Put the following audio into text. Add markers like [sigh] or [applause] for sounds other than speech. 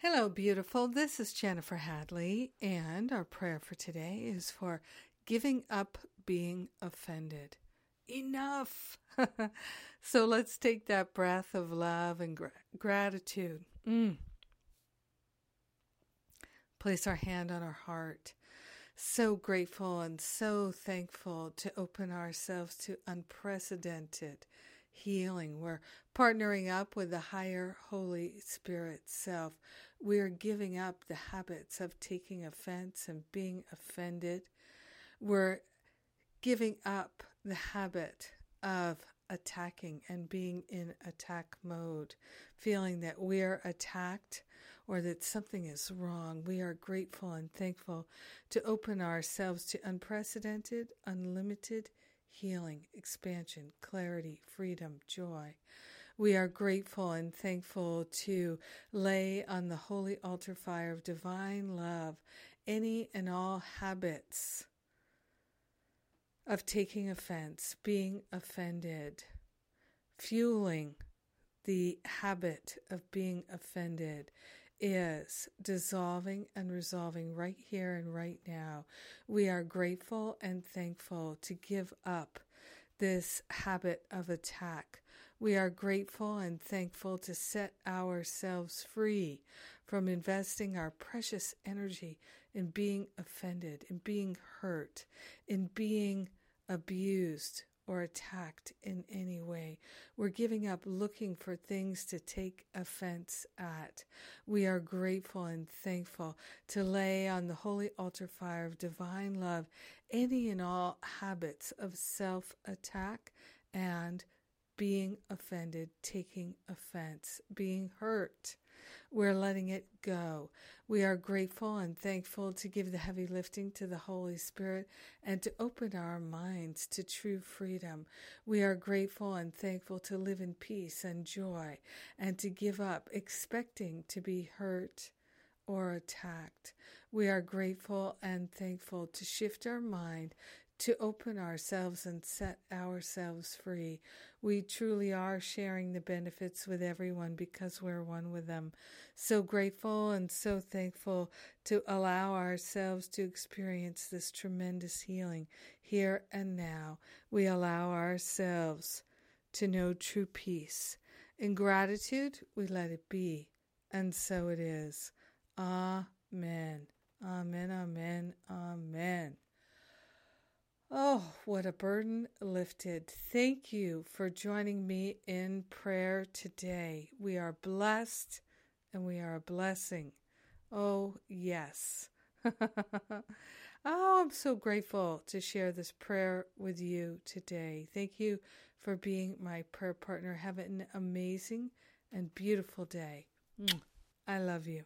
Hello, beautiful. This is Jennifer Hadley, and our prayer for today is for giving up being offended. Enough! [laughs] so let's take that breath of love and gra- gratitude. Mm. Place our hand on our heart. So grateful and so thankful to open ourselves to unprecedented healing. We're partnering up with the higher Holy Spirit self. We're giving up the habits of taking offense and being offended. We're giving up the habit of attacking and being in attack mode, feeling that we're attacked or that something is wrong. We are grateful and thankful to open ourselves to unprecedented, unlimited healing, expansion, clarity, freedom, joy. We are grateful and thankful to lay on the holy altar fire of divine love any and all habits of taking offense, being offended, fueling the habit of being offended, is dissolving and resolving right here and right now. We are grateful and thankful to give up this habit of attack. We are grateful and thankful to set ourselves free from investing our precious energy in being offended, in being hurt, in being abused, or attacked in any way. We're giving up looking for things to take offense at. We are grateful and thankful to lay on the holy altar fire of divine love any and all habits of self attack and being offended, taking offense, being hurt. We're letting it go. We are grateful and thankful to give the heavy lifting to the Holy Spirit and to open our minds to true freedom. We are grateful and thankful to live in peace and joy and to give up expecting to be hurt or attacked. We are grateful and thankful to shift our mind to open ourselves and set ourselves free. We truly are sharing the benefits with everyone because we're one with them. So grateful and so thankful to allow ourselves to experience this tremendous healing here and now. We allow ourselves to know true peace. In gratitude, we let it be. And so it is. Amen. Amen. Amen. Amen. Oh, what a burden lifted. Thank you for joining me in prayer today. We are blessed and we are a blessing. Oh, yes. [laughs] oh, I'm so grateful to share this prayer with you today. Thank you for being my prayer partner. Have an amazing and beautiful day. I love you.